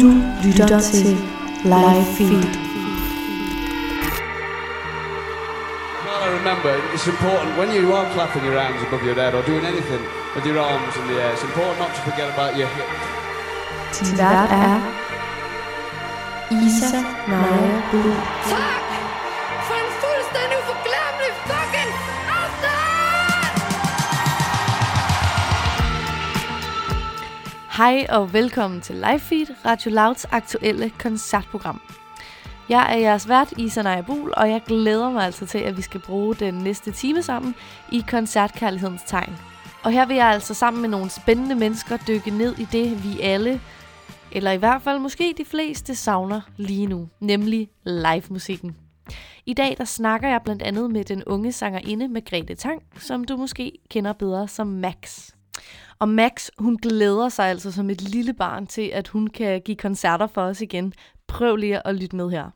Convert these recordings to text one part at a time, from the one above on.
Du lytter til Live Feed. Well, I remember it's important when you are clapping your hands above your head or doing anything with your arms in the air. It's important not to forget about your hips. Din vært er Isa Naja Bull. Hej og velkommen til Livefeed, Radio Louds aktuelle koncertprogram. Jeg er jeres vært, Isa Najabul, og jeg glæder mig altså til, at vi skal bruge den næste time sammen i koncertkærlighedens tegn. Og her vil jeg altså sammen med nogle spændende mennesker dykke ned i det, vi alle, eller i hvert fald måske de fleste, savner lige nu, nemlig live-musikken. I dag der snakker jeg blandt andet med den unge sangerinde Margrethe Tang, som du måske kender bedre som Max. Og Max, hun glæder sig altså som et lille barn til, at hun kan give koncerter for os igen. Prøv lige at lytte med her.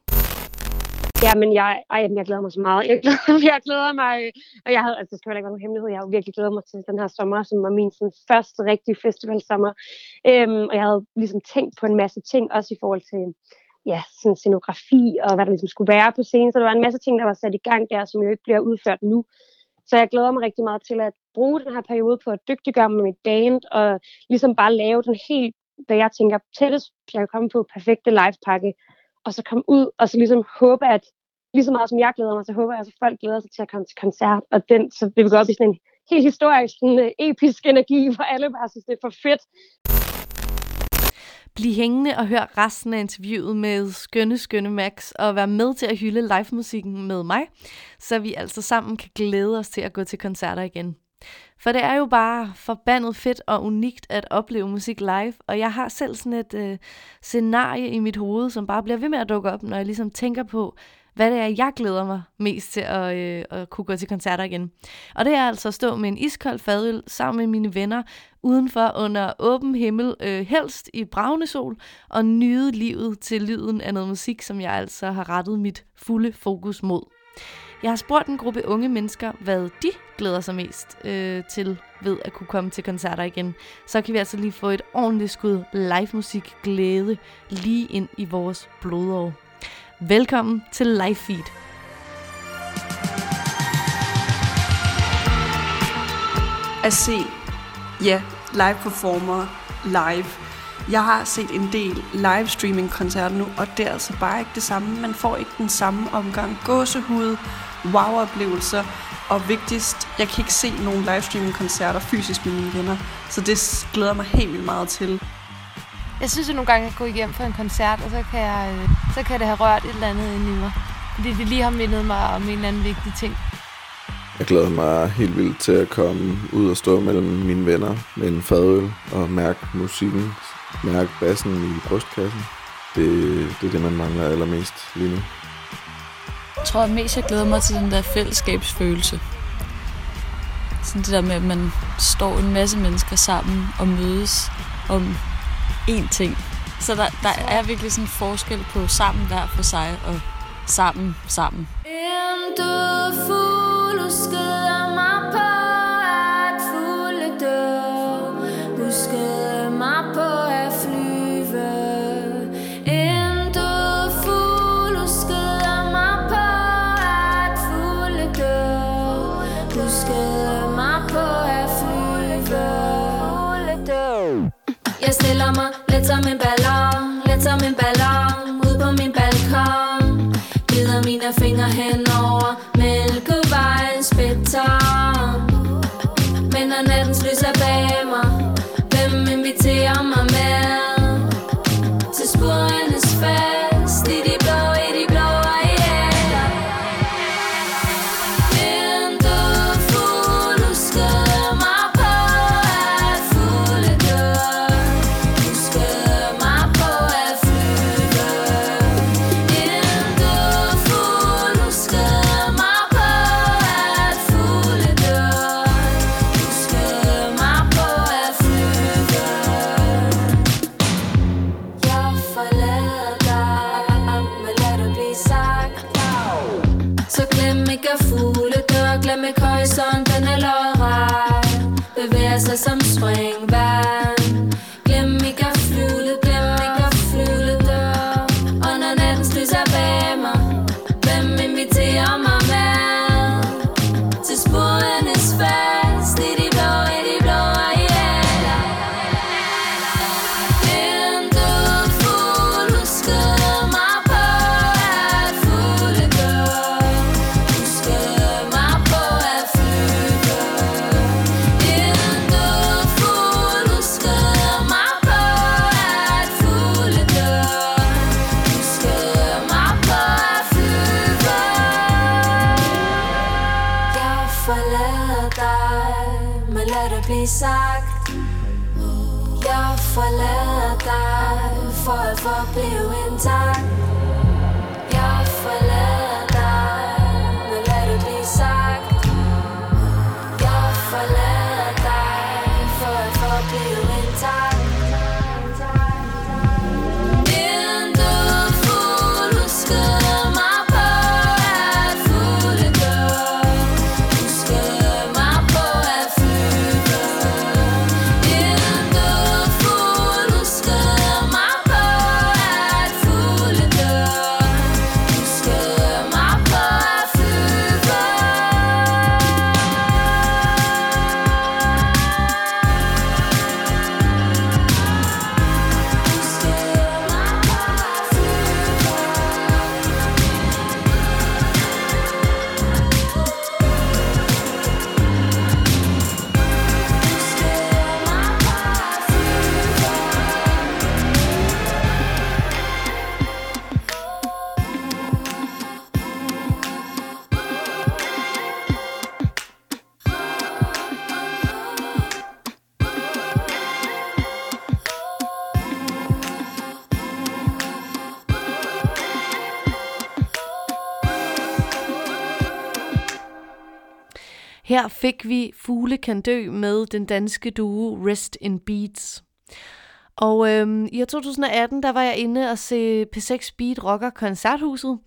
Ja, men jeg, ej, jeg glæder mig så meget. Jeg glæder, jeg glæder mig, og jeg havde, altså, det skal ikke være nogen hemmelighed, jeg har virkelig glædet mig til den her sommer, som var min sådan, første rigtige festivalsommer. Øhm, og jeg havde ligesom tænkt på en masse ting, også i forhold til ja, sådan scenografi og hvad der ligesom skulle være på scenen. Så der var en masse ting, der var sat i gang der, som jo ikke bliver udført nu. Så jeg glæder mig rigtig meget til at bruge den her periode på at dygtiggøre mig med mit band, og ligesom bare lave den helt, hvad jeg tænker, tættest, jeg kan komme på perfekte livepakke, og så komme ud, og så ligesom håbe, at lige så meget som jeg glæder mig, så håber jeg, at folk glæder sig til at komme til koncert, og den, så vil vi gå op i sådan en helt historisk, sådan, øh, episk energi, hvor alle bare synes, det er for fedt. Bliv hængende og hør resten af interviewet med skønne, skønne Max, og vær med til at hylde live-musikken med mig, så vi altså sammen kan glæde os til at gå til koncerter igen. For det er jo bare forbandet fedt og unikt at opleve musik live, og jeg har selv sådan et øh, scenarie i mit hoved, som bare bliver ved med at dukke op, når jeg ligesom tænker på, hvad det er, jeg glæder mig mest til at, øh, at kunne gå til koncerter igen. Og det er altså at stå med en iskold fadøl sammen med mine venner udenfor under åben himmel, øh, helst i bravende sol, og nyde livet til lyden af noget musik, som jeg altså har rettet mit fulde fokus mod. Jeg har spurgt en gruppe unge mennesker, hvad de glæder sig mest øh, til ved at kunne komme til koncerter igen. Så kan vi altså lige få et ordentligt skud live musik glæde lige ind i vores blodår. Velkommen til Live Feed. at se ja, live performer live. Jeg har set en del livestreaming koncerter nu, og det er altså bare ikke det samme. Man får ikke den samme omgang gåsehud, wow-oplevelser, og vigtigst, jeg kan ikke se nogen livestreaming koncerter fysisk med mine venner, så det glæder mig helt vildt meget til. Jeg synes jo nogle gange, at gå hjem fra en koncert, og så kan, jeg, øh, så kan det have rørt et eller andet ind i mig. Fordi det lige har mindet mig om en eller anden vigtig ting. Jeg glæder mig helt vildt til at komme ud og stå mellem mine venner med en fadøl og mærke musikken, mærke bassen i brystkassen. Det, det er det, man mangler allermest lige nu. Jeg tror at mest, jeg glæder mig til den der fællesskabsfølelse. Sådan det der med, at man står en masse mennesker sammen og mødes om én ting. Så der, der er virkelig sådan en forskel på sammen hver for sig og sammen sammen. En død fugl huskede mig på piénsame lodret Bevæger sig som springvand Her fik vi Fugle kan dø med den danske duo Rest in Beats. Og øhm, i år 2018, der var jeg inde og se P6 Beat Rocker Koncerthuset,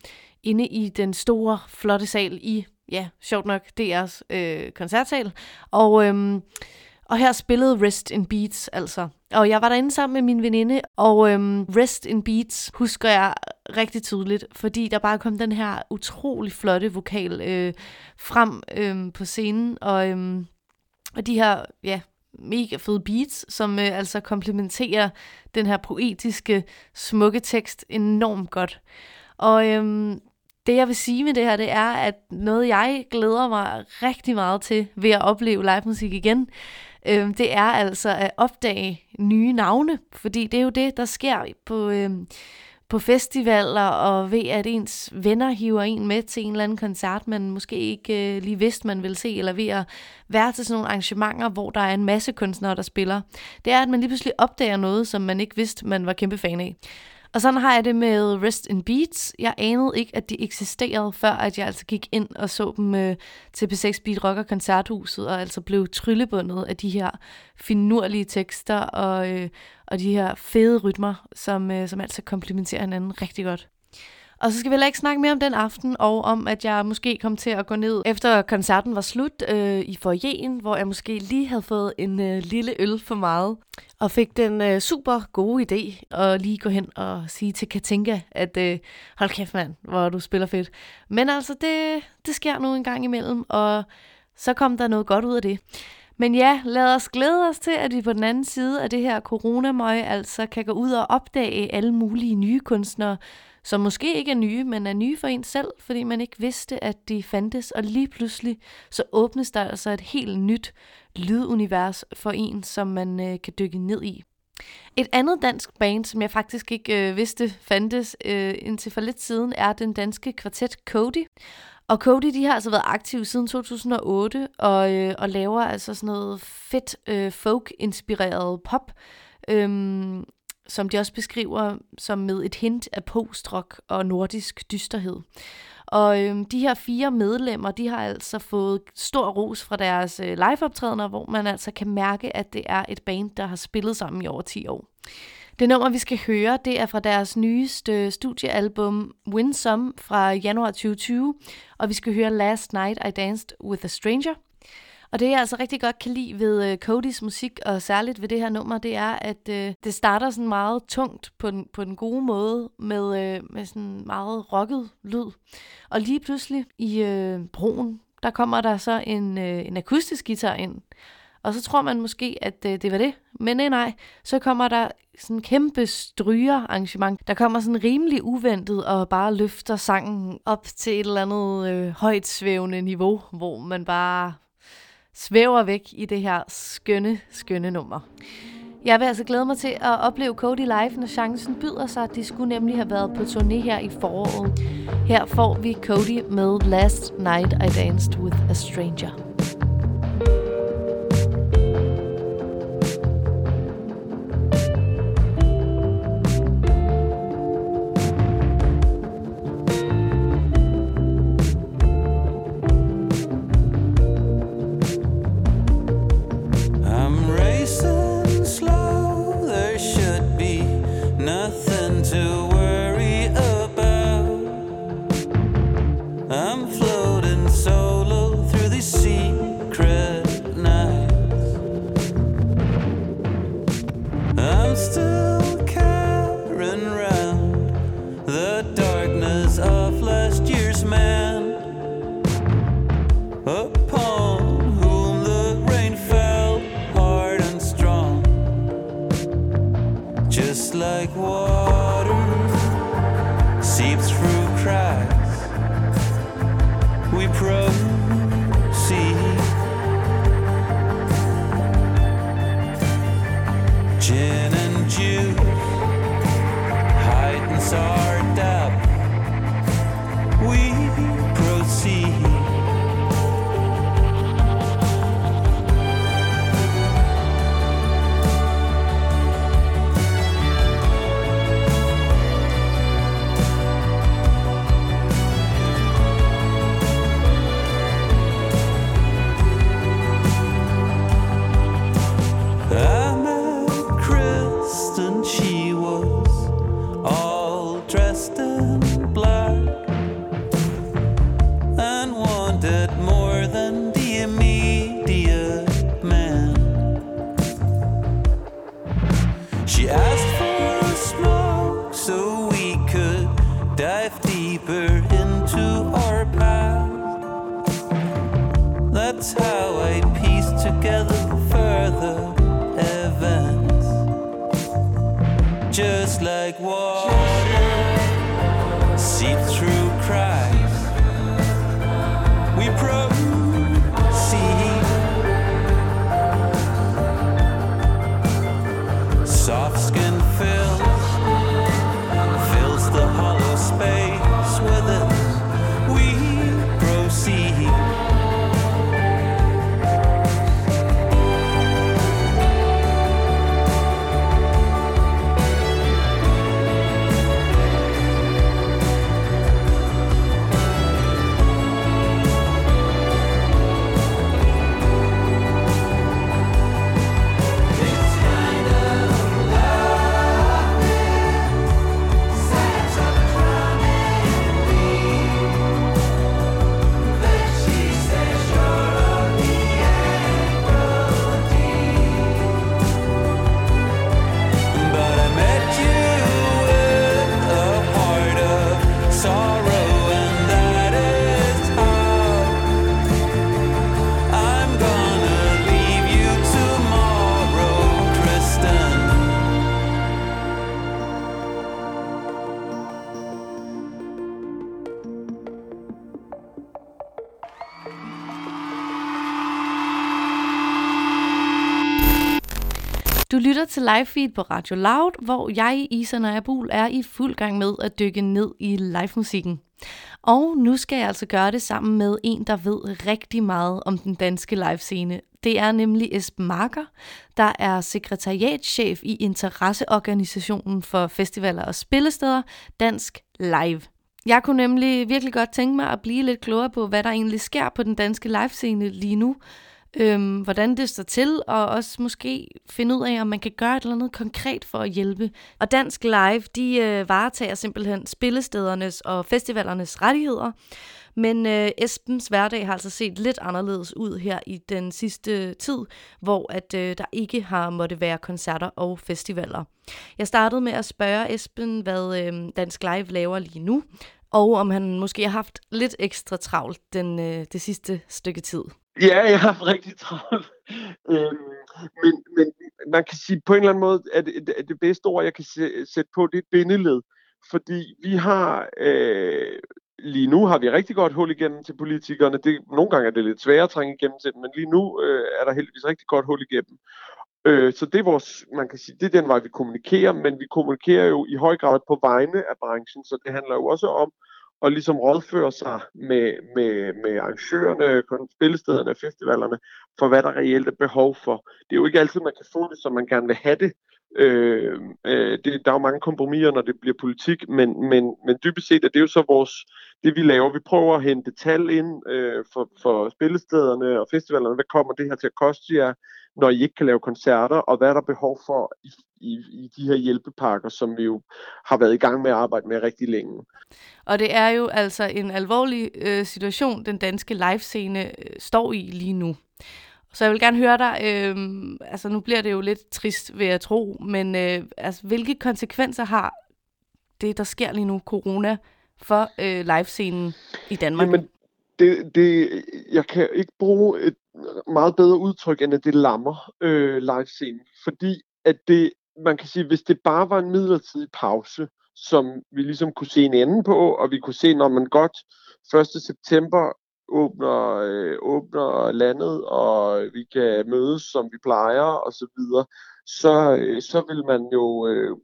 inde i den store, flotte sal i, ja, sjovt nok, DR's øh, koncertsal. Og, øhm, og her spillede Rest in Beats altså. Og jeg var derinde sammen med min veninde, og øhm, Rest in Beats husker jeg rigtig tydeligt, fordi der bare kom den her utrolig flotte vokal øh, frem øh, på scenen, og, øh, og de her, ja, mega fede beats, som øh, altså komplementerer den her poetiske, smukke tekst enormt godt. Og øhm, det jeg vil sige med det her, det er, at noget jeg glæder mig rigtig meget til ved at opleve live musik igen, øh, det er altså at opdage nye navne, fordi det er jo det, der sker på, øh, på festivaler, og ved at ens venner hiver en med til en eller anden koncert, man måske ikke øh, lige vidste, man vil se, eller ved at være til sådan nogle arrangementer, hvor der er en masse kunstnere, der spiller. Det er, at man lige pludselig opdager noget, som man ikke vidste, man var kæmpe fan af. Og sådan har jeg det med Rest in Beats. Jeg anede ikke, at de eksisterede, før at jeg altså gik ind og så dem øh, til P6 Beat Rocker Koncerthuset, og altså blev tryllebundet af de her finurlige tekster og, øh, og de her fede rytmer, som, øh, som altså komplementerer hinanden rigtig godt. Og så skal vi heller ikke snakke mere om den aften, og om, at jeg måske kom til at gå ned, efter koncerten var slut, øh, i foyeren, hvor jeg måske lige havde fået en øh, lille øl for meget, og fik den øh, super gode idé at lige gå hen og sige til Katinka, at øh, hold kæft mand, hvor du spiller fedt. Men altså, det, det sker nu en gang imellem, og så kom der noget godt ud af det. Men ja, lad os glæde os til, at vi på den anden side af det her coronamøg altså kan gå ud og opdage alle mulige nye kunstnere, som måske ikke er nye, men er nye for en selv, fordi man ikke vidste, at de fandtes, og lige pludselig så åbnes der altså et helt nyt lydunivers for en, som man øh, kan dykke ned i. Et andet dansk band, som jeg faktisk ikke øh, vidste fandtes øh, indtil for lidt siden, er den danske kvartet Cody. Og Cody, de har altså været aktive siden 2008, og, øh, og laver altså sådan noget fedt øh, folk-inspireret pop, øhm, som de også beskriver som med et hint af postrock og nordisk dysterhed. Og øhm, de her fire medlemmer, de har altså fået stor ros fra deres øh, liveoptrædener, hvor man altså kan mærke, at det er et band, der har spillet sammen i over 10 år. Det nummer, vi skal høre, det er fra deres nyeste studiealbum Winsome fra januar 2020, og vi skal høre Last Night I Danced with a Stranger. Og det jeg altså rigtig godt kan lide ved øh, Codys musik, og særligt ved det her nummer, det er, at øh, det starter sådan meget tungt på den, på den gode måde, med, øh, med sådan meget rocket lyd. Og lige pludselig i øh, broen, der kommer der så en, øh, en akustisk guitar ind. Og så tror man måske, at øh, det var det. Men nej, nej. Så kommer der sådan en kæmpe strygerarrangement, der kommer sådan rimelig uventet og bare løfter sangen op til et eller andet øh, højt svævende niveau, hvor man bare svæver væk i det her skønne, skønne nummer. Jeg vil altså glæde mig til at opleve Cody live, når chancen byder sig. De skulle nemlig have været på turné her i foråret. Her får vi Cody med Last Night I Danced with a Stranger. Til livefeed på Radio Loud, hvor jeg, Isa Nørrebul, er i fuld gang med at dykke ned i livemusikken. Og nu skal jeg altså gøre det sammen med en, der ved rigtig meget om den danske livescene. Det er nemlig Esben Marker, der er sekretariatschef i interesseorganisationen for festivaler og spillesteder, Dansk Live. Jeg kunne nemlig virkelig godt tænke mig at blive lidt klogere på, hvad der egentlig sker på den danske livescene lige nu. Øhm, hvordan det står til, og også måske finde ud af, om man kan gøre et eller andet konkret for at hjælpe. Og Dansk Live, de øh, varetager simpelthen spillestedernes og festivalernes rettigheder. Men øh, Esbens hverdag har altså set lidt anderledes ud her i den sidste tid, hvor at øh, der ikke har måtte være koncerter og festivaler. Jeg startede med at spørge Esben, hvad øh, Dansk Live laver lige nu, og om han måske har haft lidt ekstra travlt den, øh, det sidste stykke tid. Ja, jeg har haft rigtig travlt. Øhm, men, men man kan sige, på en eller anden måde, at det, det bedste ord, jeg kan sætte på, det er bindeled. Fordi vi har, øh, lige nu har vi rigtig godt hul igennem til politikerne. Det, nogle gange er det lidt sværere at trænge igennem til dem, men lige nu øh, er der heldigvis rigtig godt hul igennem. Øh, så det er vores, man kan sige, det er den vej, vi kommunikerer, men vi kommunikerer jo i høj grad på vegne af branchen, så det handler jo også om og ligesom rådføre sig med, med, med arrangørerne, spillestederne og festivalerne, for hvad der reelt er behov for. Det er jo ikke altid, man kan få det, som man gerne vil have det. Øh, øh, det der er jo mange kompromiser, når det bliver politik, men, men, men dybest set er det jo så vores, det vi laver. Vi prøver at hente tal ind øh, for, for spillestederne og festivalerne. Hvad kommer det her til at koste jer? Når I ikke kan lave koncerter, og hvad er der behov for i, i, i de her hjælpepakker, som vi jo har været i gang med at arbejde med rigtig længe. Og det er jo altså en alvorlig øh, situation, den danske livescene øh, står i lige nu. Så jeg vil gerne høre dig, øh, altså nu bliver det jo lidt trist, ved at tro, men øh, altså, hvilke konsekvenser har det, der sker lige nu, corona, for øh, livescenen i Danmark? Jamen, det, det, jeg kan ikke bruge et meget bedre udtryk, end at det lammer øh, livescenen, fordi at det, man kan sige, hvis det bare var en midlertidig pause, som vi ligesom kunne se en ende på, og vi kunne se, når man godt 1. september åbner, øh, åbner landet, og vi kan mødes, som vi plejer, og så videre, så, øh, så vil man jo øh,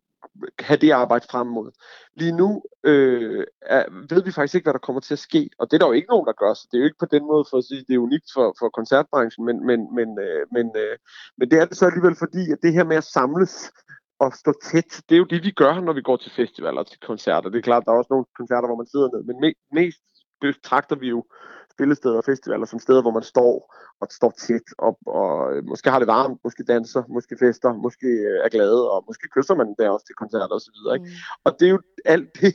have det arbejde frem mod. Lige nu øh, er, ved vi faktisk ikke, hvad der kommer til at ske, og det er der jo ikke nogen, der gør, så det er jo ikke på den måde for at sige, det er unikt for, for koncertbranchen, men, men, men, øh, men, øh, men det er det så alligevel fordi, at det her med at samles og stå tæt, det er jo det, vi gør, når vi går til festivaler og til koncerter. Det er klart, der er også nogle koncerter, hvor man sidder ned, men me- mest betragter vi jo spillesteder og festivaler som steder, hvor man står og står tæt op, og øh, måske har det varmt, måske danser, måske fester, måske øh, er glade, og måske kysser man der også til koncerter og så videre. Ikke? Mm. Og det er jo alt det,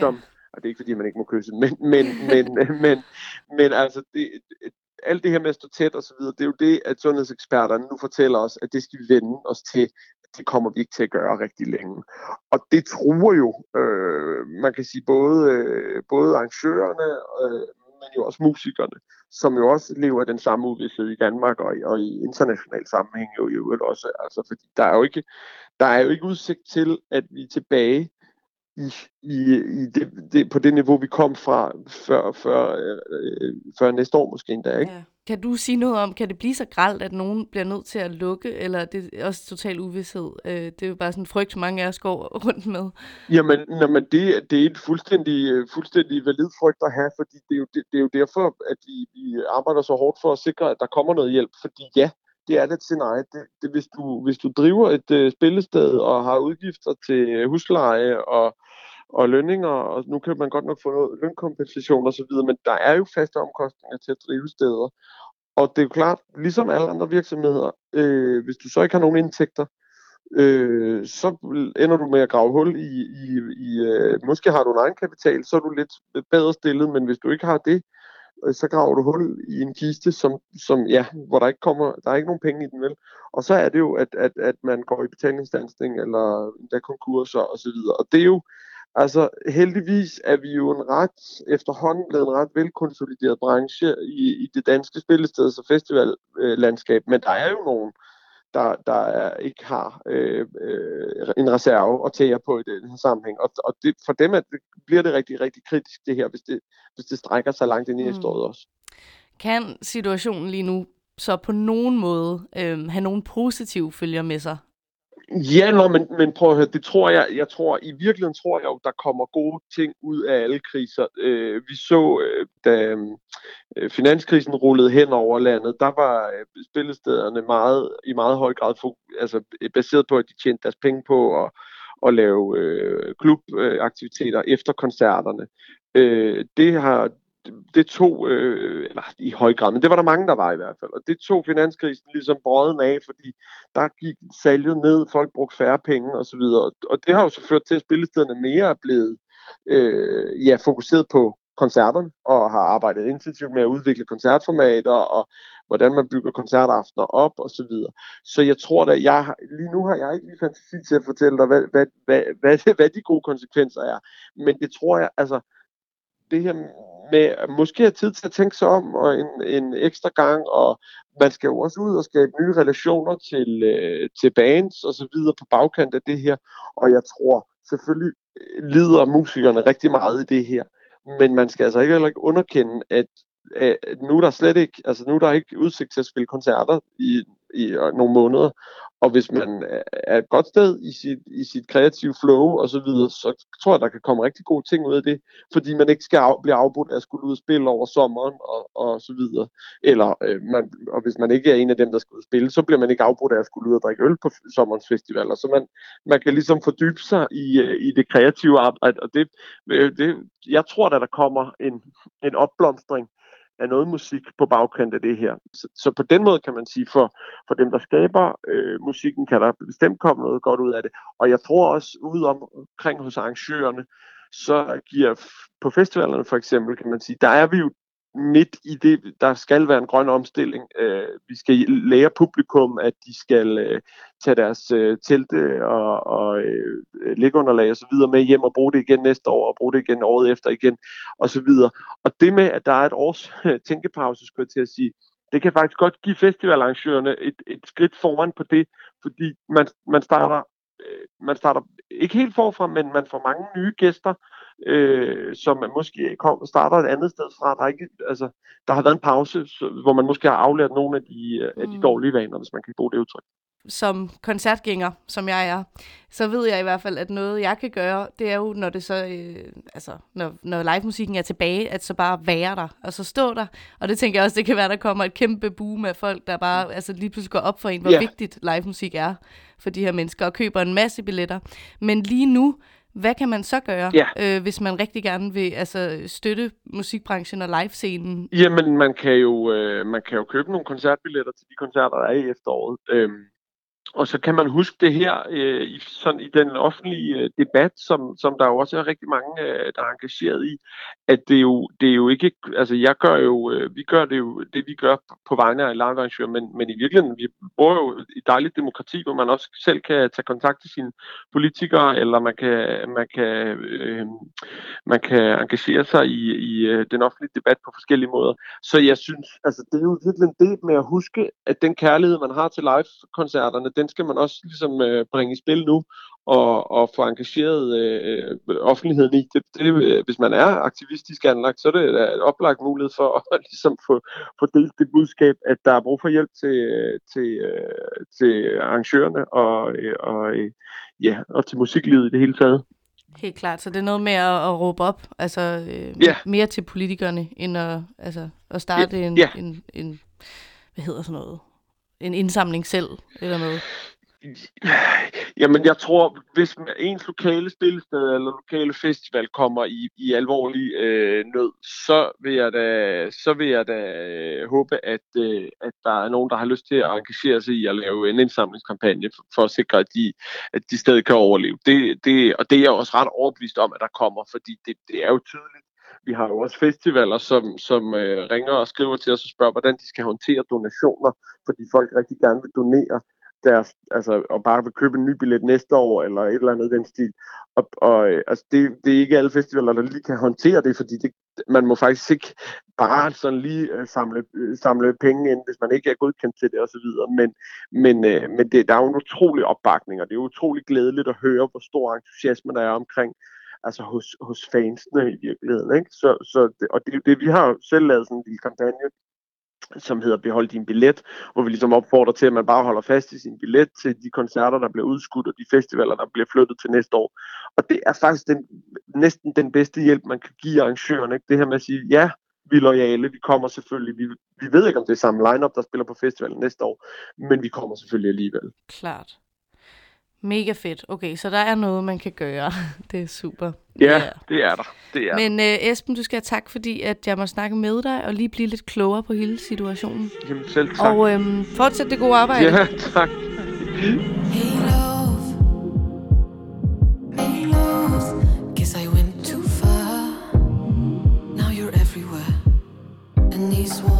som, yeah. og det er ikke fordi, man ikke må kysse, men, men, men, men, men altså, det, alt det her med at stå tæt og så videre, det er jo det, at sundhedseksperterne nu fortæller os, at det skal vi vende os til, det kommer vi ikke til at gøre rigtig længe. Og det truer jo, øh, man kan sige, både, øh, både arrangørerne, øh, men jo også musikerne, som jo også lever den samme uvidshed i Danmark og, og i international sammenhæng jo, jo også. Altså, fordi der er jo ikke, der er jo ikke udsigt til, at vi er tilbage i, i, i det, det, på det niveau, vi kom fra før, før, øh, før næste år måske endda. Ikke? Ja. Kan du sige noget om, kan det blive så gralt, at nogen bliver nødt til at lukke, eller er det også total uvidshed? Øh, det er jo bare sådan en frygt, mange af os går rundt med. Jamen, når man det, det er et fuldstændig, øh, fuldstændig valid frygt at have, fordi det er jo, det, det er jo derfor, at vi, vi arbejder så hårdt for at sikre, at der kommer noget hjælp. Fordi ja, det er det scenarie. Det, det, hvis, du, hvis du driver et uh, spillested og har udgifter til husleje og og lønninger, og nu kan man godt nok få noget lønkompensation og så videre, men der er jo faste omkostninger til at drive steder. Og det er jo klart, ligesom alle andre virksomheder, øh, hvis du så ikke har nogen indtægter, øh, så ender du med at grave hul i, i, i øh, måske har du en egen kapital, så er du lidt bedre stillet, men hvis du ikke har det, øh, så graver du hul i en kiste, som, som ja, hvor der ikke kommer, der er ikke nogen penge i den vel. Og så er det jo, at, at, at man går i betalingsstandsning, eller der konkurser og så videre. Og det er jo, Altså heldigvis er vi jo en ret, efterhånden blevet en ret velkonsolideret branche i, i det danske spillesteds- og festivallandskab, men der er jo nogen, der, der er, ikke har øh, øh, en reserve at tage på i den her sammenhæng. Og, og det, for dem det, bliver det rigtig, rigtig kritisk det her, hvis det, hvis det strækker sig langt ind i mm. efteråret også. Kan situationen lige nu så på nogen måde øh, have nogle positive følger med sig Ja, nå, men, men prøv at høre, det tror jeg, jeg tror, i virkeligheden tror jeg jo, der kommer gode ting ud af alle kriser. Øh, vi så, øh, da øh, finanskrisen rullede hen over landet, der var øh, spillestederne meget, i meget høj grad altså, øh, baseret på, at de tjente deres penge på at, at lave øh, klubaktiviteter efter koncerterne. Øh, det har det tog, øh, eller i høj grad, men det var der mange, der var i hvert fald, og det tog finanskrisen ligesom brøden af, fordi der gik salget ned, folk brugte færre penge osv., og, og det har jo så ført til, at spillestederne mere er blevet øh, ja, fokuseret på koncerterne, og har arbejdet intensivt med at udvikle koncertformater, og hvordan man bygger koncertaftener op, og så videre. Så jeg tror da, jeg, lige nu har jeg ikke lige fantasi til at fortælle dig, hvad, hvad, hvad, hvad, hvad de gode konsekvenser er, men det tror jeg, altså, det her med måske have tid til at tænke sig om og en, en ekstra gang, og man skal jo også ud og skabe nye relationer til, øh, til bands og så videre på bagkant af det her, og jeg tror selvfølgelig øh, lider musikerne rigtig meget i det her, men man skal altså ikke heller ikke underkende, at, at nu er der slet ikke, altså nu er der ikke udsigt til at spille koncerter i, i nogle måneder, og hvis man er et godt sted i sit, i sit kreative flow og så videre, så tror jeg, der kan komme rigtig gode ting ud af det, fordi man ikke skal af, blive afbrudt af at skulle ud og spille over sommeren og, og så videre. Eller, øh, man, og hvis man ikke er en af dem, der skal ud og spille, så bliver man ikke afbrudt af at skulle ud og drikke øl på sommerens festivaler. Så man, man kan ligesom fordybe sig i, øh, i det kreative arbejde, og det, øh, det, jeg tror, at der kommer en, en opblomstring af noget musik på bagkant af det her. Så, så på den måde kan man sige, for, for dem, der skaber øh, musikken, kan der bestemt komme noget godt ud af det. Og jeg tror også, ude omkring hos arrangørerne, så giver på festivalerne for eksempel, kan man sige, der er vi jo midt i det, der skal være en grøn omstilling. Øh, vi skal lære publikum, at de skal øh, tage deres øh, telte og, og øh, liggeunderlag og så videre med hjem og bruge det igen næste år, og bruge det igen året efter igen, og så videre. Og det med, at der er et års øh, tænkepause, skulle jeg til at sige, det kan faktisk godt give festivalarrangørerne et, et skridt foran på det, fordi man, man starter man starter ikke helt forfra, men man får mange nye gæster, øh, som man måske kom, starter et andet sted fra. Der, er ikke, altså, der har været en pause, så, hvor man måske har aflært nogle af de, øh, af de Mm. dårlige vaner, hvis man kan bruge det udtryk. som koncertgænger, som jeg er, så ved jeg i hvert fald, at noget, jeg kan gøre, det er jo, når det så, øh, altså, når, når live-musikken er tilbage, at så bare være der, og så stå der. Og det tænker jeg også, det kan være, der kommer et kæmpe boom af folk, der bare altså, lige pludselig går op for en, hvor Ja. vigtigt live-musik er for de her mennesker, og køber en masse billetter. Men lige nu, hvad kan man så gøre, Ja. øh, hvis man rigtig gerne vil altså, støtte musikbranchen og livescenen? Jamen, man kan jo, øh, man kan jo købe nogle koncertbilletter til de koncerter, der er i efteråret. Øhm, og så kan man huske det her øh, i, sådan, i den offentlige øh, debat, som, som der jo også er rigtig mange, øh, der er engageret i, at det er jo, det er jo ikke, altså jeg gør jo, øh, vi gør det jo, det vi gør på vegne af livearrangører, men, men i virkeligheden, vi bor jo i et dejligt demokrati, hvor man også selv kan tage kontakt til sine politikere, eller man kan, man kan, øh, man kan engagere sig i, i øh, den offentlige debat på forskellige måder. Så jeg synes, altså det er jo virkelig det med at huske, at den kærlighed, man har til live-koncerterne, den skal man også ligesom øh, bringe i spil nu, og, og få engageret øh, offentligheden i. Det, det, øh, hvis man er aktivistisk anlagt, så er det et oplagt mulighed for at ligesom få, få delt det budskab, at der er brug for hjælp til, øh, til, øh, til arrangørerne og, øh, og, øh, ja, og til musiklivet i det hele taget. Helt klart, så det er noget med at, at råbe op, altså øh, Ja. mere til politikerne, end at, altså, at starte en, Ja. en, en, hvad hedder sådan noget, en indsamling selv, eller noget. Jamen, jeg tror, hvis ens lokale spillested eller lokale festival kommer i, i alvorlig øh, nød, så vil jeg da, så vil jeg da øh, håbe, at, øh, at der er nogen, der har lyst til at engagere sig i at lave en indsamlingskampagne for, for at sikre, at de, at de stadig kan overleve. Det, det, og det er jeg også ret overbevist om, at der kommer, fordi det, det er jo tydeligt. Vi har jo også festivaler, som, som øh, ringer og skriver til os og spørger, hvordan de skal håndtere donationer, fordi folk rigtig gerne vil donere deres, altså, og bare vil købe en ny billet næste år, eller et eller andet i den stil. Og, og øh, altså, det, det er ikke alle festivaler, der lige kan håndtere det, fordi det, man må faktisk ikke bare sådan lige øh, samle, øh, samle penge ind, hvis man ikke er godkendt til det osv. Men, men, øh, men det, der er jo en utrolig opbakning, og det er utrolig glædeligt at høre, hvor stor entusiasme der er omkring altså hos, hos fansene i virkeligheden. Ikke? Så, så det, og det, er jo det, vi har jo selv lavet sådan en lille kampagne, som hedder Behold din billet, hvor vi ligesom opfordrer til, at man bare holder fast i sin billet til de koncerter, der bliver udskudt, og de festivaler, der bliver flyttet til næste år. Og det er faktisk den, næsten den bedste hjælp, man kan give arrangørerne. Ikke? Det her med at sige, ja, vi er lojale, vi kommer selvfølgelig, vi, vi ved ikke, om det er samme lineup, der spiller på festivalen næste år, men vi kommer selvfølgelig alligevel. Klart. Mega fedt. Okay, så der er noget, man kan gøre. Det er super. Ja, det er der. Det er Men øh, Esben, du skal have tak, fordi at jeg må snakke med dig og lige blive lidt klogere på hele situationen. Jamen selv tak. Og øhm, fortsæt det gode arbejde. Ja, tak. Guess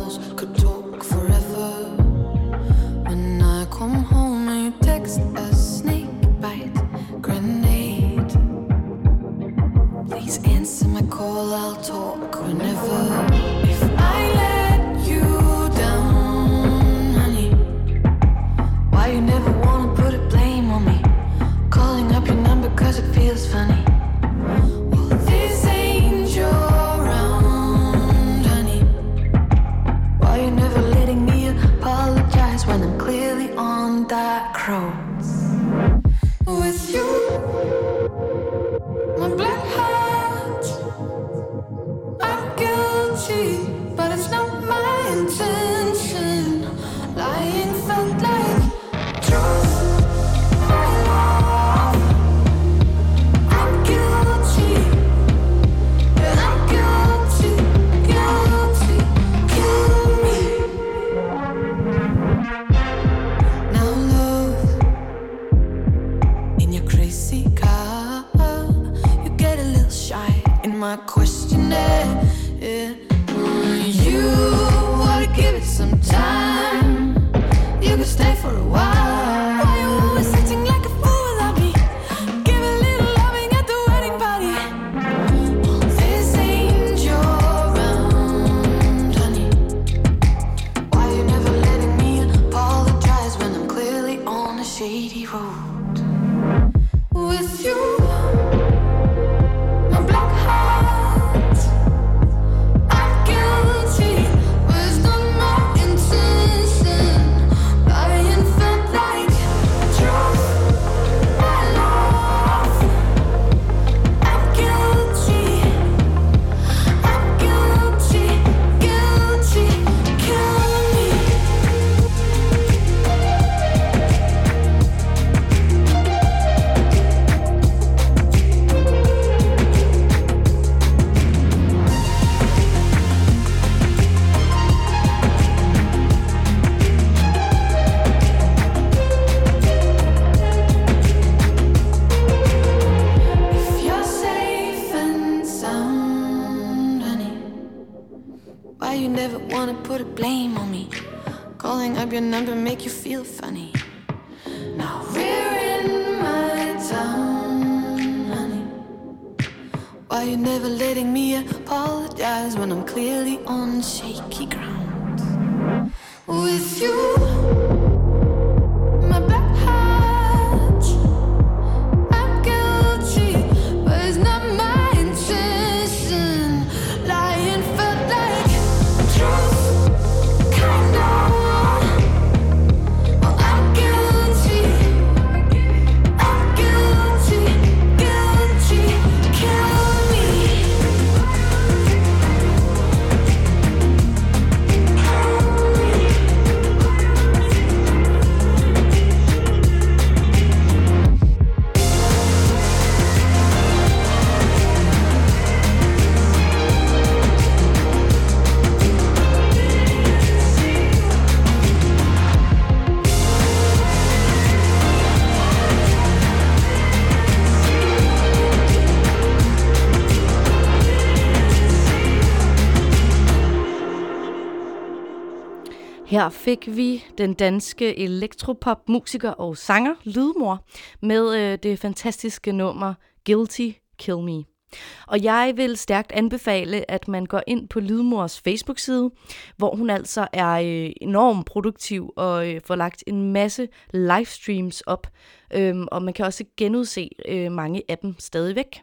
that cross? With you, Calling up your number make you feel funny. Now we're in my town, honey. Why you never letting me apologize when I'm clearly on shaky ground? With you, Her fik vi den danske elektropop-musiker og sanger Lydmor med øh, det fantastiske nummer Guilty Kill Me. Og jeg vil stærkt anbefale, at man går ind på Lydmors Facebook-side, hvor hun altså er øh, enormt produktiv og øh, får lagt en masse livestreams op. Øhm, og man kan også genudse øh, mange af dem stadigvæk.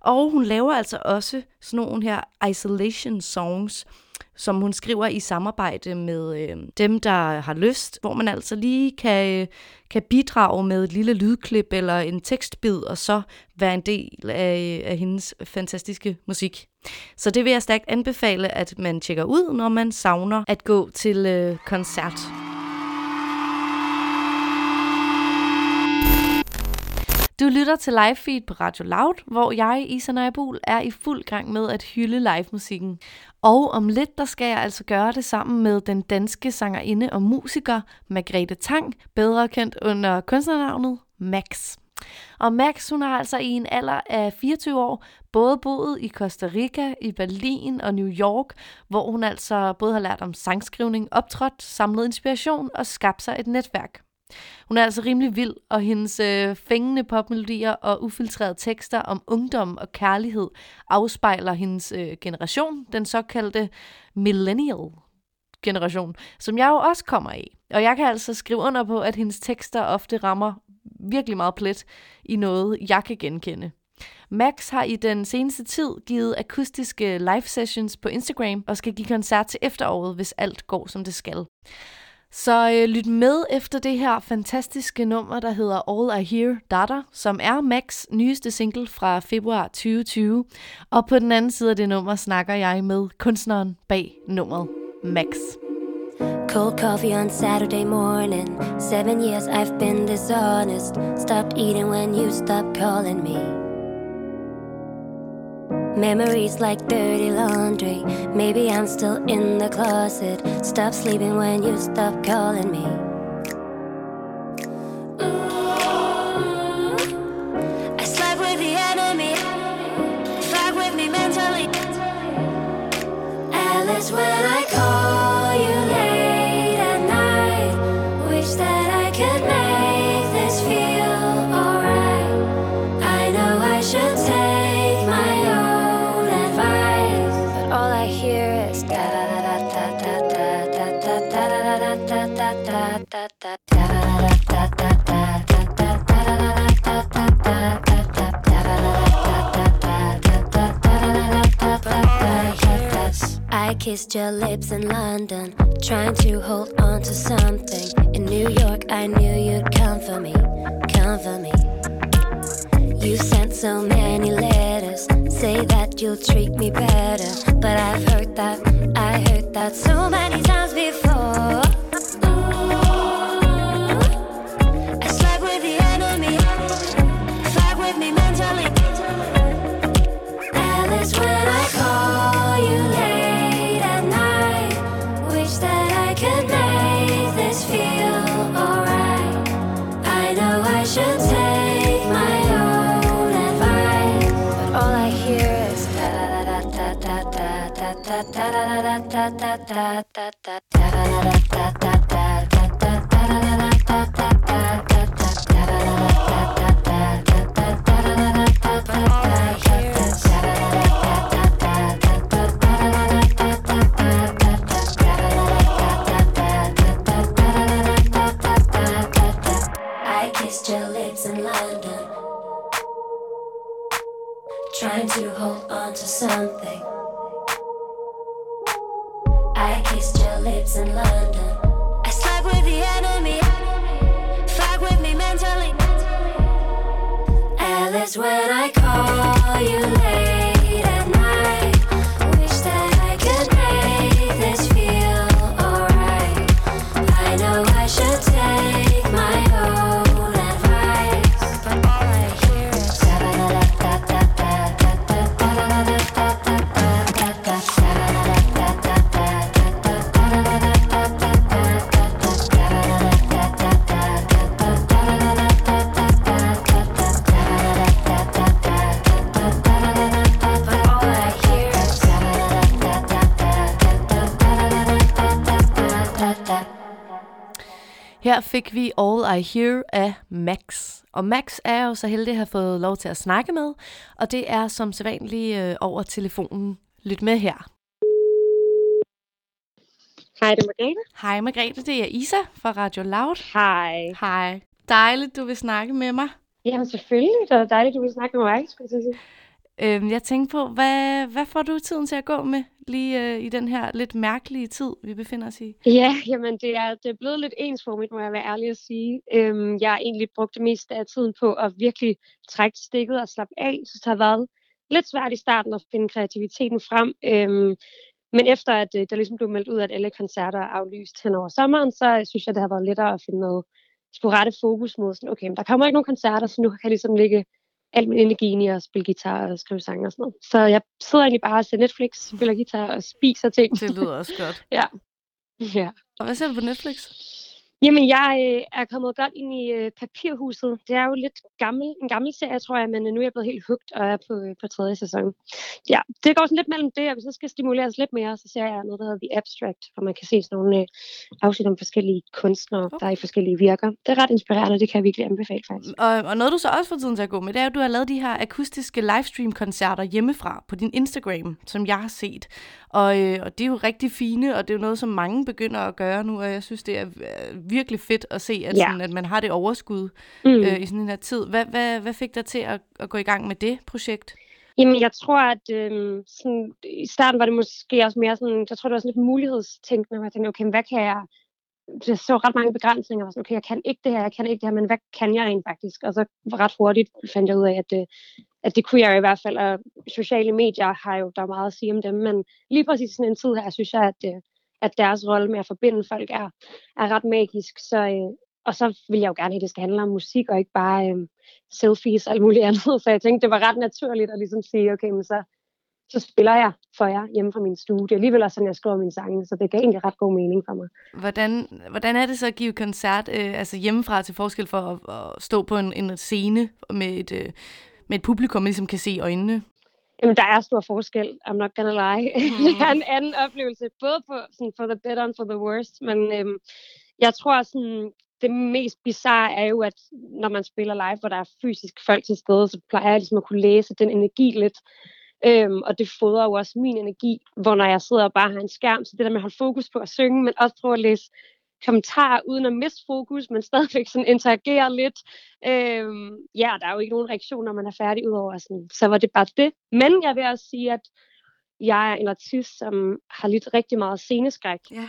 Og hun laver altså også sådan nogle her isolation songs, som hun skriver i samarbejde med øh, dem, der har lyst, hvor man altså lige kan, øh, kan bidrage med et lille lydklip eller en tekstbid, og så være en del af, af hendes fantastiske musik. Så det vil jeg stærkt anbefale, at man tjekker ud, når man savner at gå til øh, koncert. Du lytter til live feed på Radio Loud, hvor jeg, Isa Neibul, er i fuld gang med at hylde live-musikken. Og om lidt, der skal jeg altså gøre det sammen med den danske sangerinde og musiker Margrethe Tang, bedre kendt under kunstnernavnet Max. Og Max, hun har altså i en alder af 24 år både boet i Costa Rica, i Berlin og New York, hvor hun altså både har lært om sangskrivning, optrådt, samlet inspiration og skabt sig et netværk. Hun er altså rimelig vild, og hendes øh, fængende popmelodier og ufiltrerede tekster om ungdom og kærlighed afspejler hendes øh, generation, den såkaldte millennial generation, som jeg jo også kommer i. Og jeg kan altså skrive under på, at hendes tekster ofte rammer virkelig meget plet i noget, jeg kan genkende. Max har i den seneste tid givet akustiske live sessions på Instagram og skal give koncert til efteråret, hvis alt går som det skal. Så øh, lyt med efter det her fantastiske nummer, der hedder All I Hear Data, som er Max nyeste single fra februar 2020. Og på den anden side af det nummer snakker jeg med kunstneren bag nummeret, Max. Cold coffee on Saturday morning. Seven years I've been dishonest. Stopped eating when you stopped calling me. Memories like dirty laundry. Maybe I'm still in the closet. Stop sleeping when you stop calling me. I slept with the enemy. With me mentally. Alice, when I call. Kissed your lips in London, trying to hold on to something. In New York, I knew you'd come for me, come for me. You sent so many letters, say that you'll treat me better. But I've heard that, I heard that so many times before. Ooh, I the enemy, fight with me mentally. Alice, da da da da fik vi All I Hear af Max. Og Max er jo så heldig at have fået lov til at snakke med, og det er som sædvanligt øh, over telefonen. Lyt med her. Hej, det er Margrethe. Hej Margrethe, det er Isa fra Radio Loud. Hej. Hej. Dejligt, du vil snakke med mig. Jamen selvfølgelig, det er dejligt, du vil snakke med mig, skulle jeg sige. Øhm, jeg tænkte på, hvad, hvad får du tiden til at gå med lige øh, i den her lidt mærkelige tid, vi befinder os i? Ja, jamen det er, det er blevet lidt ensformigt, må jeg være ærlig at sige. Øhm, jeg har egentlig brugt det meste af tiden på at virkelig trække stikket og slappe af. Så det har været lidt svært i starten at finde kreativiteten frem. Øhm, men efter at øh, der ligesom blev meldt ud, at alle koncerter er aflyst hen over sommeren, så synes jeg, det har været lettere at finde noget skulle rette fokus mod sådan, okay, men der kommer ikke nogen koncerter, så nu kan jeg ligesom lægge al min energi ind i at spille guitar og skrive sange og sådan noget. Så jeg sidder egentlig bare og ser Netflix, spiller guitar og spiser ting. Det lyder også godt. ja. ja. Og hvad ser du på Netflix? Jamen, jeg øh, er kommet godt ind i øh, Papirhuset. Det er jo lidt gammel, en gammel serie, tror jeg, men øh, nu er jeg blevet helt hugt og er på, øh, på tredje sæson. Ja, det går sådan lidt mellem det, og hvis jeg skal stimuleres lidt mere, så ser jeg noget, der hedder The Abstract, hvor man kan se sådan nogle øh, afsnit om forskellige kunstnere, okay. der er i forskellige virker. Det er ret inspirerende, det kan jeg virkelig anbefale faktisk. Og, og noget, du så også får tiden til at gå med, det er, at du har lavet de her akustiske livestream-koncerter hjemmefra på din Instagram, som jeg har set. Og, øh, og det er jo rigtig fine, og det er jo noget, som mange begynder at gøre nu, og jeg synes, det er øh, virkelig fedt at se, at, Ja. sådan, at man har det overskud Mm. øh, i sådan en her tid. Hvad, hvad, hvad fik dig til at, at gå i gang med det projekt? Jamen, jeg tror, at øhm, sådan, i starten var det måske også mere sådan, jeg tror, det var sådan lidt mulighedstænkende, hvor jeg tænkte, okay, hvad kan jeg, jeg så ret mange begrænsninger, og sådan, okay, jeg kan ikke det her, jeg kan ikke det her, men hvad kan jeg rent faktisk? Og så ret hurtigt fandt jeg ud af, at, øh, at det kunne jeg i hvert fald, og sociale medier har jo, der er meget at sige om dem, men lige præcis i sådan en tid her, synes jeg, at, øh, at deres rolle med at forbinde folk er, er ret magisk, så, øh, og så vil jeg jo gerne have, at det skal handle om musik, og ikke bare øh, selfies og alt muligt andet. Så jeg tænkte, det var ret naturligt at ligesom sige, okay, men så, så spiller jeg for jer hjemme fra min studie. Det er alligevel også sådan, jeg skriver mine sange, så det gav egentlig ret god mening for mig. Hvordan, hvordan er det så at give koncert øh, altså hjemmefra til forskel for at, at stå på en, en scene med et, øh, med et publikum, man ligesom kan se i øjnene? Jamen, der er stor forskel, I'm not gonna lie. Mm. det er en anden oplevelse, både på, sådan, for the better and for the worst, men øhm, jeg tror, sådan, det mest bizarre er jo, at når man spiller live, hvor der er fysisk folk til stede, så plejer jeg ligesom at kunne læse den energi lidt. Øhm, og det fodrer jo også min energi, hvor når jeg sidder og bare har en skærm, så det der med at holde fokus på at synge, men også prøve at læse kommentarer uden at miste fokus, men stadigvæk sådan interagere lidt. Øhm, ja, der er jo ikke nogen reaktion, når man er færdig, udover sådan, så var det bare det. Men jeg vil også sige, at jeg er en artist, som har lidt rigtig meget sceneskræk. Ja.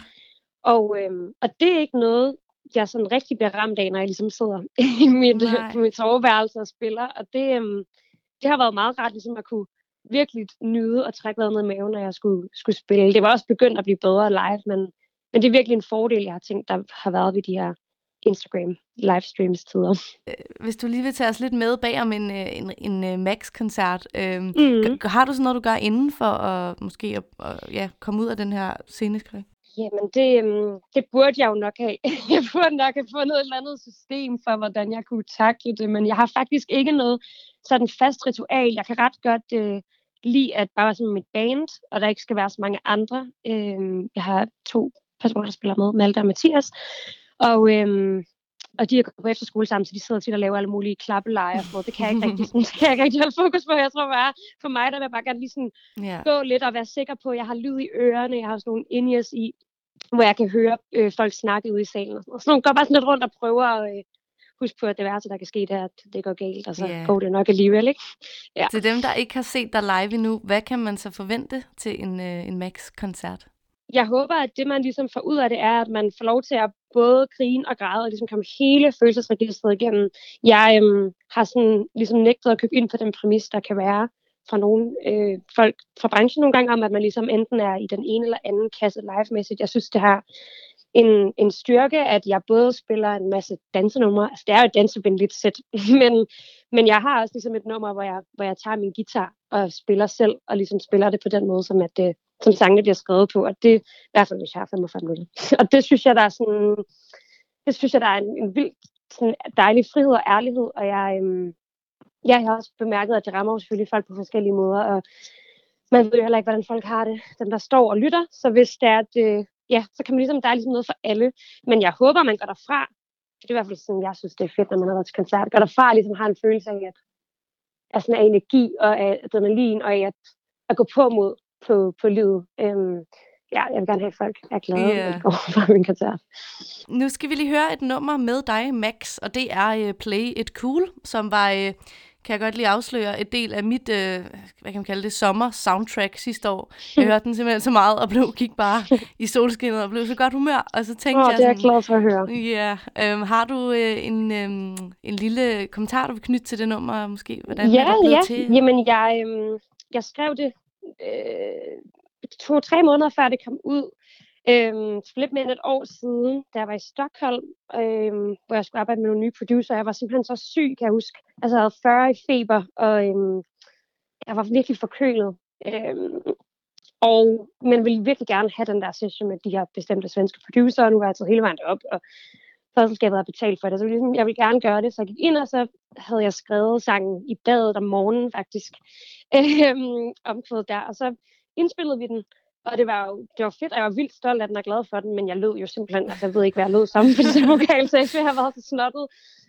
Og, øhm, og det er ikke noget, jeg sådan rigtig bliver ramt af, når jeg ligesom sidder i mit, Nej. på mit soveværelse og spiller. Og det, øhm, det har været meget rart ligesom at kunne virkelig nyde og trække vejret ned i maven, når jeg skulle, skulle spille. Det var også begyndt at blive bedre live, men, men det er virkelig en fordel, jeg har tænkt, der har været ved de her Instagram livestreams tider. Hvis du lige vil tage os lidt med bag om en, øh, en, en, en Max-koncert, Mhm. g- har du sådan noget, du gør inden for at måske at, at, ja, komme ud af den her sceneskræk? Jamen, det, det burde jeg jo nok have. Jeg burde nok have fundet et eller andet system for, hvordan jeg kunne takle det, men jeg har faktisk ikke noget sådan fast ritual. Jeg kan ret godt øh, lide, at bare som mit band, og der ikke skal være så mange andre. Øhm, jeg har to personer, der spiller med, Malte og Mathias, og, øhm, og de er på efterskole sammen, så de sidder tit og laver alle mulige klappelejer. og sådan noget. Det kan jeg ikke rigtig, sådan, det kan jeg ikke rigtig holde fokus på. Jeg tror bare, for mig der vil jeg bare gerne lige sådan Ja. gå lidt og være sikker på, at jeg har lyd i ørerne, jeg har sådan nogle in i, hvor jeg kan høre øh, folk snakke ude i salen. Og sådan noget. Så nogle går bare sådan lidt rundt og prøver at øh, huske på, at det værste, der kan ske, det er, at det går galt, og så Ja. går det nok alligevel, ikke? Ja. Til dem, der ikke har set dig live endnu, hvad kan man så forvente til en, øh, en Max-koncert? Jeg håber, at det, man ligesom får ud af det, er, at man får lov til at både grine og græde, og ligesom komme hele følelsesregistret igennem. Jeg øhm, har sådan ligesom nægtet at købe ind på den præmis, der kan være fra nogle øh, folk fra branchen nogle gange, om at man ligesom enten er i den ene eller anden kasse live-mæssigt. Jeg synes, det har en, en styrke, at jeg både spiller en masse dansenumre, altså det er jo et dansevenligt sæt, men, men jeg har også ligesom et nummer, hvor jeg, hvor jeg tager min guitar og spiller selv, og ligesom spiller det på den måde, som, at det, som sangene bliver skrevet på, og det er i hvert fald, hvis jeg har 45 minutter. og det synes jeg, der er sådan, det synes jeg, der er en, en vild sådan dejlig frihed og ærlighed, og jeg, øhm, ja, jeg har også bemærket, at det rammer selvfølgelig folk på forskellige måder, og man ved jo heller ikke, hvordan folk har det, dem der står og lytter, så hvis det er, at, øh, ja, så kan man ligesom, der er ligesom noget for alle, men jeg håber, man går derfra, det er i hvert fald sådan, jeg synes, det er fedt, når man har været til koncert, går derfra og ligesom har en følelse af, at, af, sådan, af energi og af adrenalin, og af at, at gå på mod på, på livet. Øhm, ja, jeg vil gerne have, at folk er glade, yeah. fra min koncert. Nu skal vi lige høre et nummer med dig, Max, og det er uh, Play It Cool, som var, uh, kan jeg godt lige afsløre, et del af mit, uh, hvad kan man kalde det, sommer-soundtrack sidste år. Jeg hørte den simpelthen så meget, og blev, gik bare i solskinnet og blev så godt humør, og så tænkte Åh, jeg det er jeg glad for at høre. Ja, øhm, har du øh, en, øhm, en lille kommentar, du vil knytte til det nummer, måske? Hvordan er ja, det blevet ja. til? Jamen, jeg, øhm, jeg skrev det øh, to-tre måneder før det kom ud. Øhm, for lidt mere end et år siden, da jeg var i Stockholm, øhm, hvor jeg skulle arbejde med nogle nye producer. Jeg var simpelthen så syg, kan jeg huske. Altså, jeg havde 40 i feber, og øhm, jeg var virkelig forkølet. Øhm, og man ville virkelig gerne have den der session med de her bestemte svenske producer, og nu var jeg taget hele vejen op, og pladselskabet har betalt for det, så ligesom, jeg ville gerne gøre det. Så jeg gik ind, og så havde jeg skrevet sangen i badet om morgenen faktisk, øhm, omkvædet der, og så indspillede vi den, og det var jo det var fedt, og jeg var vildt stolt af den og glad for den, men jeg lød jo simpelthen, altså jeg ved ikke, hvad jeg lød som, fordi det vokal, så jeg ville have været så snottet.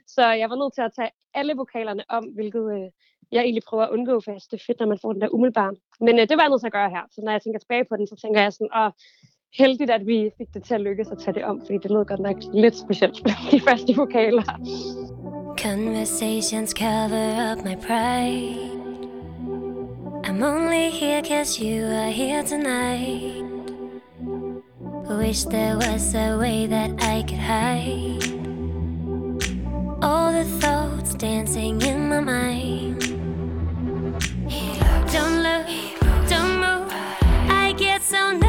Så jeg var nødt til at tage alle vokalerne om, hvilket øh, jeg egentlig prøver at undgå, for jeg synes, det er fedt, når man får den der umiddelbare. Men øh, det var jeg nødt til at gøre her, så når jeg tænker tilbage på den, så tænker jeg sådan, åh, heldigt, at vi fik det til at lykkes at tage det om, fordi det lød godt nok lidt specielt, de første vokaler. Conversations cover up my pride. I'm only here cause you are here tonight. Wish there was a way that I could hide all the thoughts dancing in my mind. Don't look, don't move. I get so nervous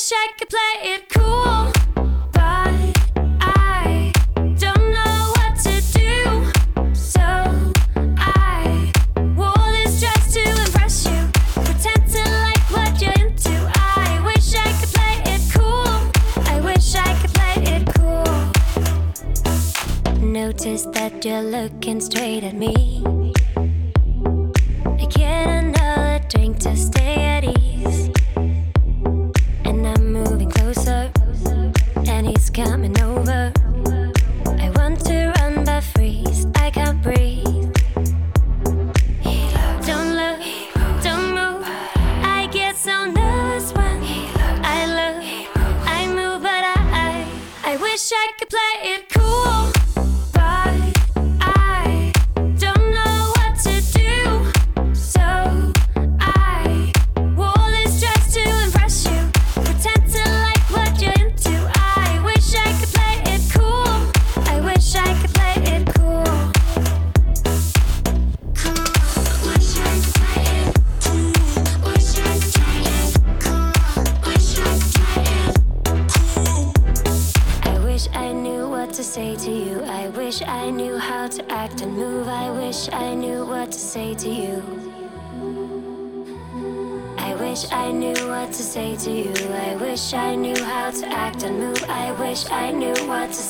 wish I could play it cool. But I don't know what to do. So I wore this just to impress you. Pretend like what you're into. I wish I could play it cool. I wish I could play it cool. Notice that you're looking straight at me. I get another drink to stay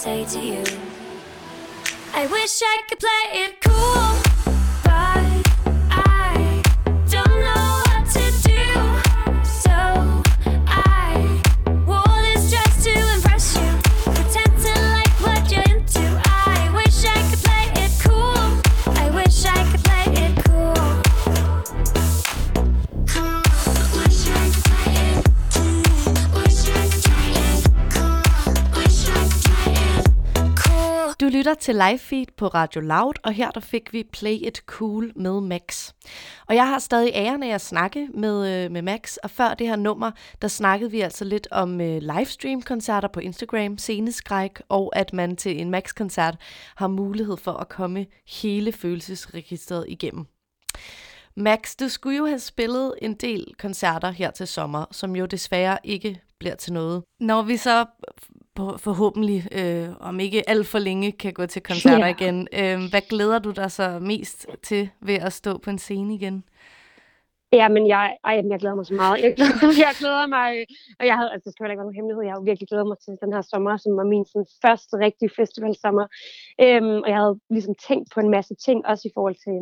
say to you. I wish I could play it til live feed på Radio Loud, og her der fik vi Play It Cool med Max. Og jeg har stadig æren af at snakke med, øh, med Max, og før det her nummer, der snakkede vi altså lidt om øh, livestream-koncerter på Instagram, sceneskræk, og at man til en Max-koncert har mulighed for at komme hele følelsesregistret igennem. Max, du skulle jo have spillet en del koncerter her til sommer, som jo desværre ikke bliver til noget. Når vi så på- forhåbentlig øh, om ikke alt for længe kan gå til koncerter Ja. igen, øh, hvad glæder du dig så mest til ved at stå på en scene igen? Ja, men jeg, ej, jeg glæder mig så meget. Jeg glæder, jeg glæder mig, og jeg havde, altså, det skal heller ikke være nogen hemmelighed, jeg har virkelig glædet mig til den her sommer, som var min sådan, første rigtige festivalsommer. Øhm, og jeg havde ligesom tænkt på en masse ting, også i forhold til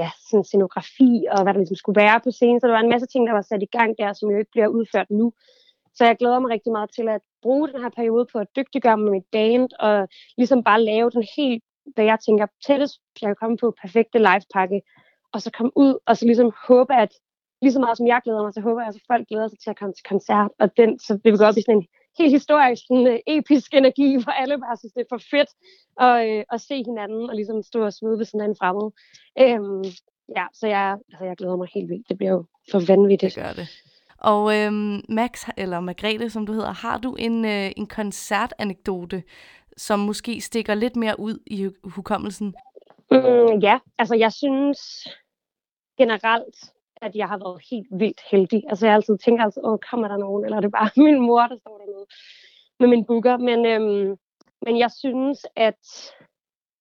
ja, sådan scenografi og hvad der ligesom skulle være på scenen. Så der var en masse ting, der var sat i gang der, som jo ikke bliver udført nu. Så jeg glæder mig rigtig meget til at bruge den her periode på at dygtiggøre mig mit band, og ligesom bare lave den helt, hvad jeg tænker, tættest, jeg kan komme på perfekte livepakke, og så komme ud, og så ligesom håbe, at lige så meget som jeg glæder mig, så håber jeg, at folk glæder sig til at komme til koncert, og den, så vil vi gå op i sådan en helt historisk, sådan, uh, episk energi, hvor alle bare synes, det er for fedt at, øh, at se hinanden, og ligesom stå og smide ved sådan en fremmed. Øhm, ja, så jeg, altså, jeg glæder mig helt vildt. Det bliver jo for vanvittigt. Det gør det. Og øhm, Max, eller Margrethe, som du hedder, har du en, øh, en koncertanekdote, som måske stikker lidt mere ud i hukommelsen? Mm, ja, altså jeg synes generelt, at jeg har været helt vildt heldig. Altså jeg har altid tænkt altid, åh, kommer der nogen, eller er det bare min mor, der står dernede med min booker. Men, øhm, men jeg synes, at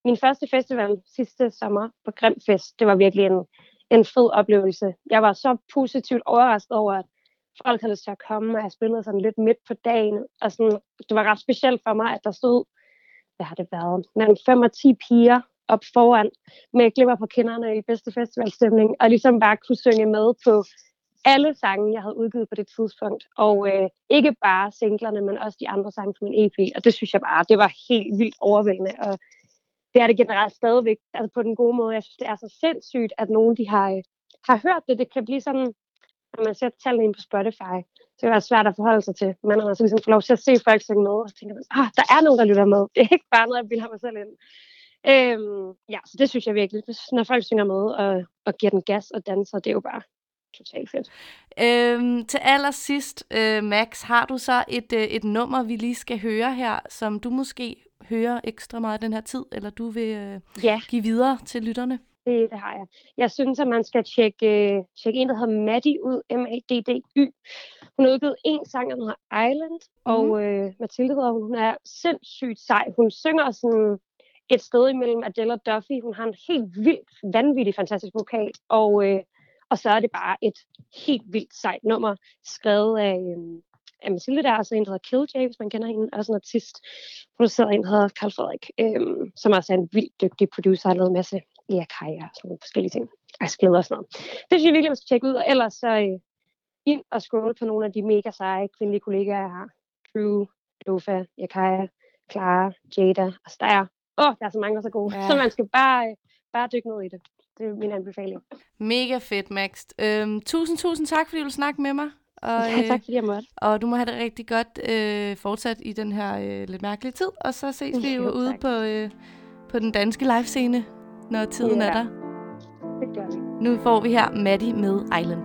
min første festival sidste sommer på Grimfest, det var virkelig en, en fed oplevelse. Jeg var så positivt overrasket over, at folk havde lyst til at komme, og jeg spillede sådan lidt midt på dagen. Og sådan, det var ret specielt for mig, at der stod, hvad har det været, mellem 5 og 10 piger op foran, med glimmer på kinderne i bedste festivalstemning, og ligesom bare kunne synge med på alle sange, jeg havde udgivet på det tidspunkt. Og øh, ikke bare singlerne, men også de andre sange fra min EP. Og det synes jeg bare, det var helt vildt overvældende. Og det er det generelt stadigvæk, altså på den gode måde. Jeg synes, det er så sindssygt, at nogen de har, øh, har hørt det. Det kan blive sådan, når man ser tallene ind på Spotify, så kan det være svært at forholde sig til. Men når man så ligesom får lov til at se folk synge med, og så tænker man, ah, der er nogen, der lytter med. Det er ikke bare noget, jeg bilder mig selv ind. Øhm, ja, så det synes jeg virkelig. Når folk synger med og, og giver den gas og danser, det er jo bare totalt fedt. Øhm, til allersidst, øh, Max, har du så et, øh, et nummer, vi lige skal høre her, som du måske hører ekstra meget den her tid, eller du vil øh, ja. give videre til lytterne? Det, det har jeg. Jeg synes, at man skal tjekke, øh, tjekke en, der hedder Maddie ud. M-A-D-D-Y. Hun har udgivet en sang, der hedder Island. Og øh, Mathilde hedder hun. Hun er sindssygt sej. Hun synger sådan et sted imellem Adele og Duffy. Hun har en helt vildt, vanvittig, fantastisk vokal. Og, øh, og så er det bare et helt vildt sejt nummer, skrevet af, øh, af Mathilde der, og så en, der hedder Kill J, hvis man kender hende, også en artist, produceret en, der hedder Carl Frederik, øhm, som også er en vildt dygtig producer, har lavet en masse Eakaja og sådan nogle forskellige ting. Jeg glæder og sådan noget. Det synes jeg virkelig, man skal tjekke ud, og ellers så øh, ind og scroll på nogle af de mega seje kvindelige kollegaer, jeg har. Drew, Lofa, Yakaya, Clara, Jada, altså der er, åh, der er så mange, der er så gode. Ja. Så man skal bare, øh, bare dykke ned i det. Det er min anbefaling. Mega fedt, Max. Øhm, tusind, tusind tak, fordi du vil snakke med mig. Og, Ja, tak fordi jeg måtte. Og du må have det rigtig godt øh, fortsat i den her øh, lidt mærkelige tid. Og så ses vi jo Jo, ude tak. på, øh, på den danske livescene, når tiden Ja. er der. Det gør vi. Nu får vi her Maddie med Island.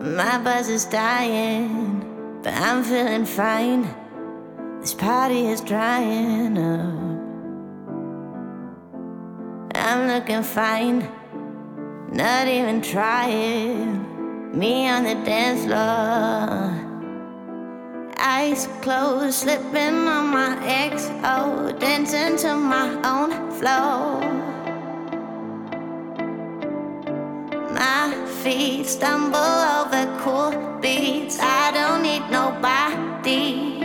My buzz is dying, but I'm feeling fine. This party is drying up. I'm looking fine, not even trying. Me on the dance floor. Eyes closed, slipping on my XO, oh, dancing to my own flow. My feet stumble over cool beats. I don't need nobody.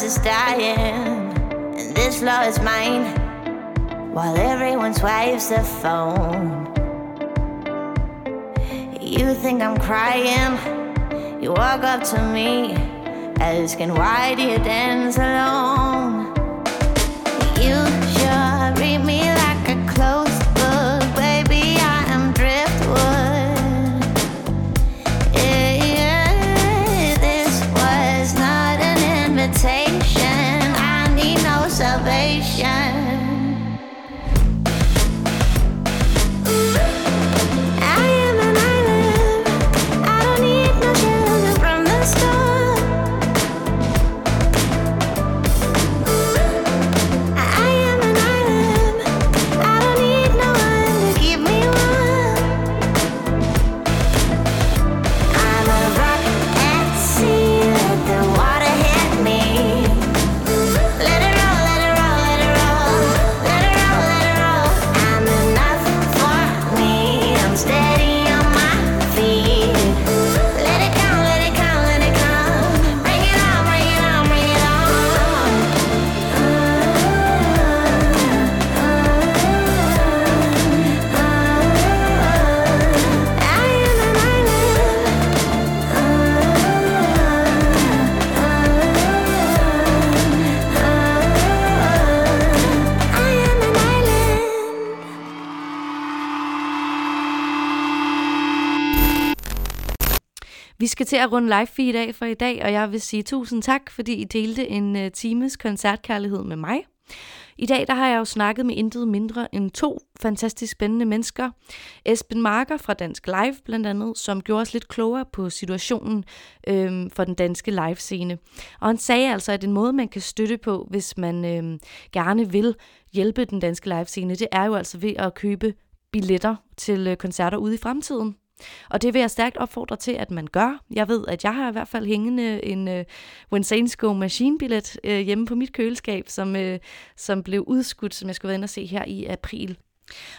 Is dying, and this floor is mine. While everyone swipes their phone. You think I'm crying? You walk up to me, asking why do you dance alone? You til at runde live feed af for i dag, og jeg vil sige tusind tak, fordi I delte en øh, times koncertkærlighed med mig. I dag der har jeg jo snakket med intet mindre end to fantastisk spændende mennesker. Esben Marker fra Dansk Live blandt andet, som gjorde os lidt klogere på situationen øhm, for den danske live-scene. Og han sagde altså, at en måde, man kan støtte på, hvis man øhm, gerne vil hjælpe den danske live-scene, det er jo altså ved at købe billetter til øh, koncerter ude i fremtiden. Og det vil jeg stærkt opfordre til, at man gør. Jeg ved, at jeg har i hvert fald hængende en øh, uh, When Saints Go Machine-billet uh, hjemme på mit køleskab, som, uh, som blev udskudt, som jeg skulle være inde og se her i april.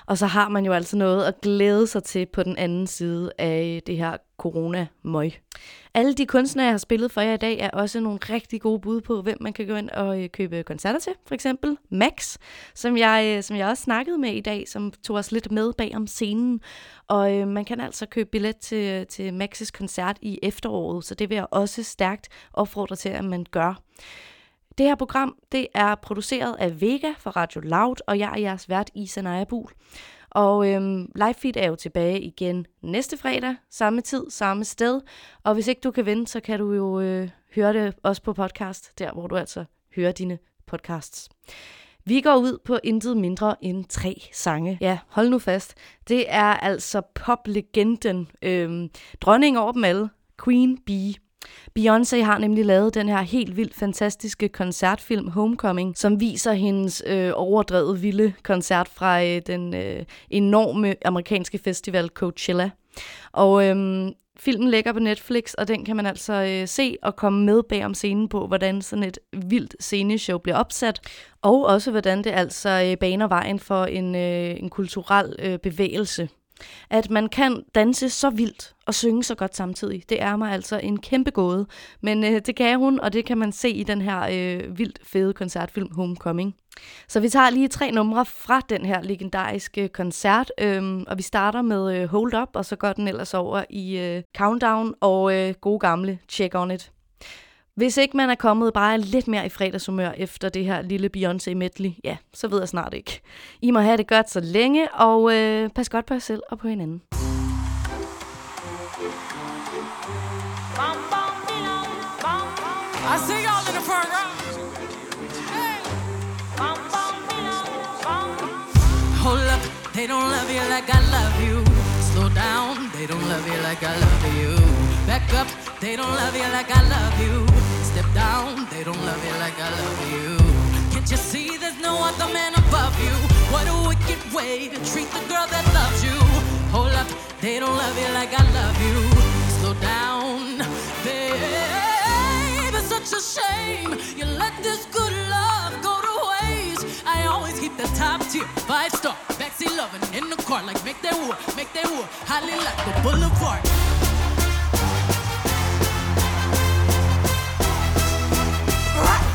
Og så har man jo altså noget at glæde sig til på den anden side af det her corona-møg. Alle de kunstnere, jeg har spillet for jer i dag, er også nogle rigtig gode bud på, hvem man kan gå ind og øh, købe koncerter til. For eksempel Max, som jeg, øh, som jeg også snakkede med i dag, som tog os lidt med bag om scenen. Og øh, man kan altså købe billet til, øh, til Max's koncert i efteråret, så det vil jeg også stærkt opfordre til, at man gør. Det her program det er produceret af Vega for Radio Loud, og jeg er jeres vært i Sanaya Bul. Og øhm, live feed er jo tilbage igen næste fredag, samme tid, samme sted. Og hvis ikke du kan vente, så kan du jo øh, høre det også på podcast, der hvor du altså hører dine podcasts. Vi går ud på intet mindre end tre sange. Ja, hold nu fast. Det er altså poplegenden, øhm, dronning over dem alle, Queen Bee. Beyoncé har nemlig lavet den her helt vildt fantastiske koncertfilm Homecoming, som viser hendes øh, overdrevet vilde koncert fra øh, den øh, enorme amerikanske festival Coachella. Og øhm, filmen ligger på Netflix, og den kan man altså øh, se og komme med bag om scenen på, hvordan sådan et vildt sceneshow bliver opsat, og også hvordan det altså øh, baner vejen for en, øh, en kulturel øh, bevægelse. At man kan danse så vildt og synge så godt samtidig, det er mig altså en kæmpe gåde. Men øh, det kan hun, og det kan man se i den her øh, vildt fede koncertfilm Homecoming. Så vi tager lige tre numre fra den her legendariske koncert, øh, og vi starter med øh, Hold Up, og så går den ellers over i øh, Countdown og øh, gode gamle Check On It. Hvis ikke man er kommet bare lidt mere i fredagshumør efter det her lille Beyoncé medley, ja, så ved jeg snart ikke. I må have det godt så længe, og øh, pas godt på jer selv og på hinanden. I see y'all in the front row. Hold up, they don't love you like I love you. Slow down, they don't love you like I love you. Back up, they don't love you like I love you. Down, they don't love you like I love you. Can't you see there's no other man above you? What a wicked way to treat the girl that loves you. Hold up, they don't love you like I love you. Slow down, babe, it's such a shame you let this good love go to waste. I always keep the top tier, five star, backseat loving in the car, like make that war, make that war, highly like the boulevard. What?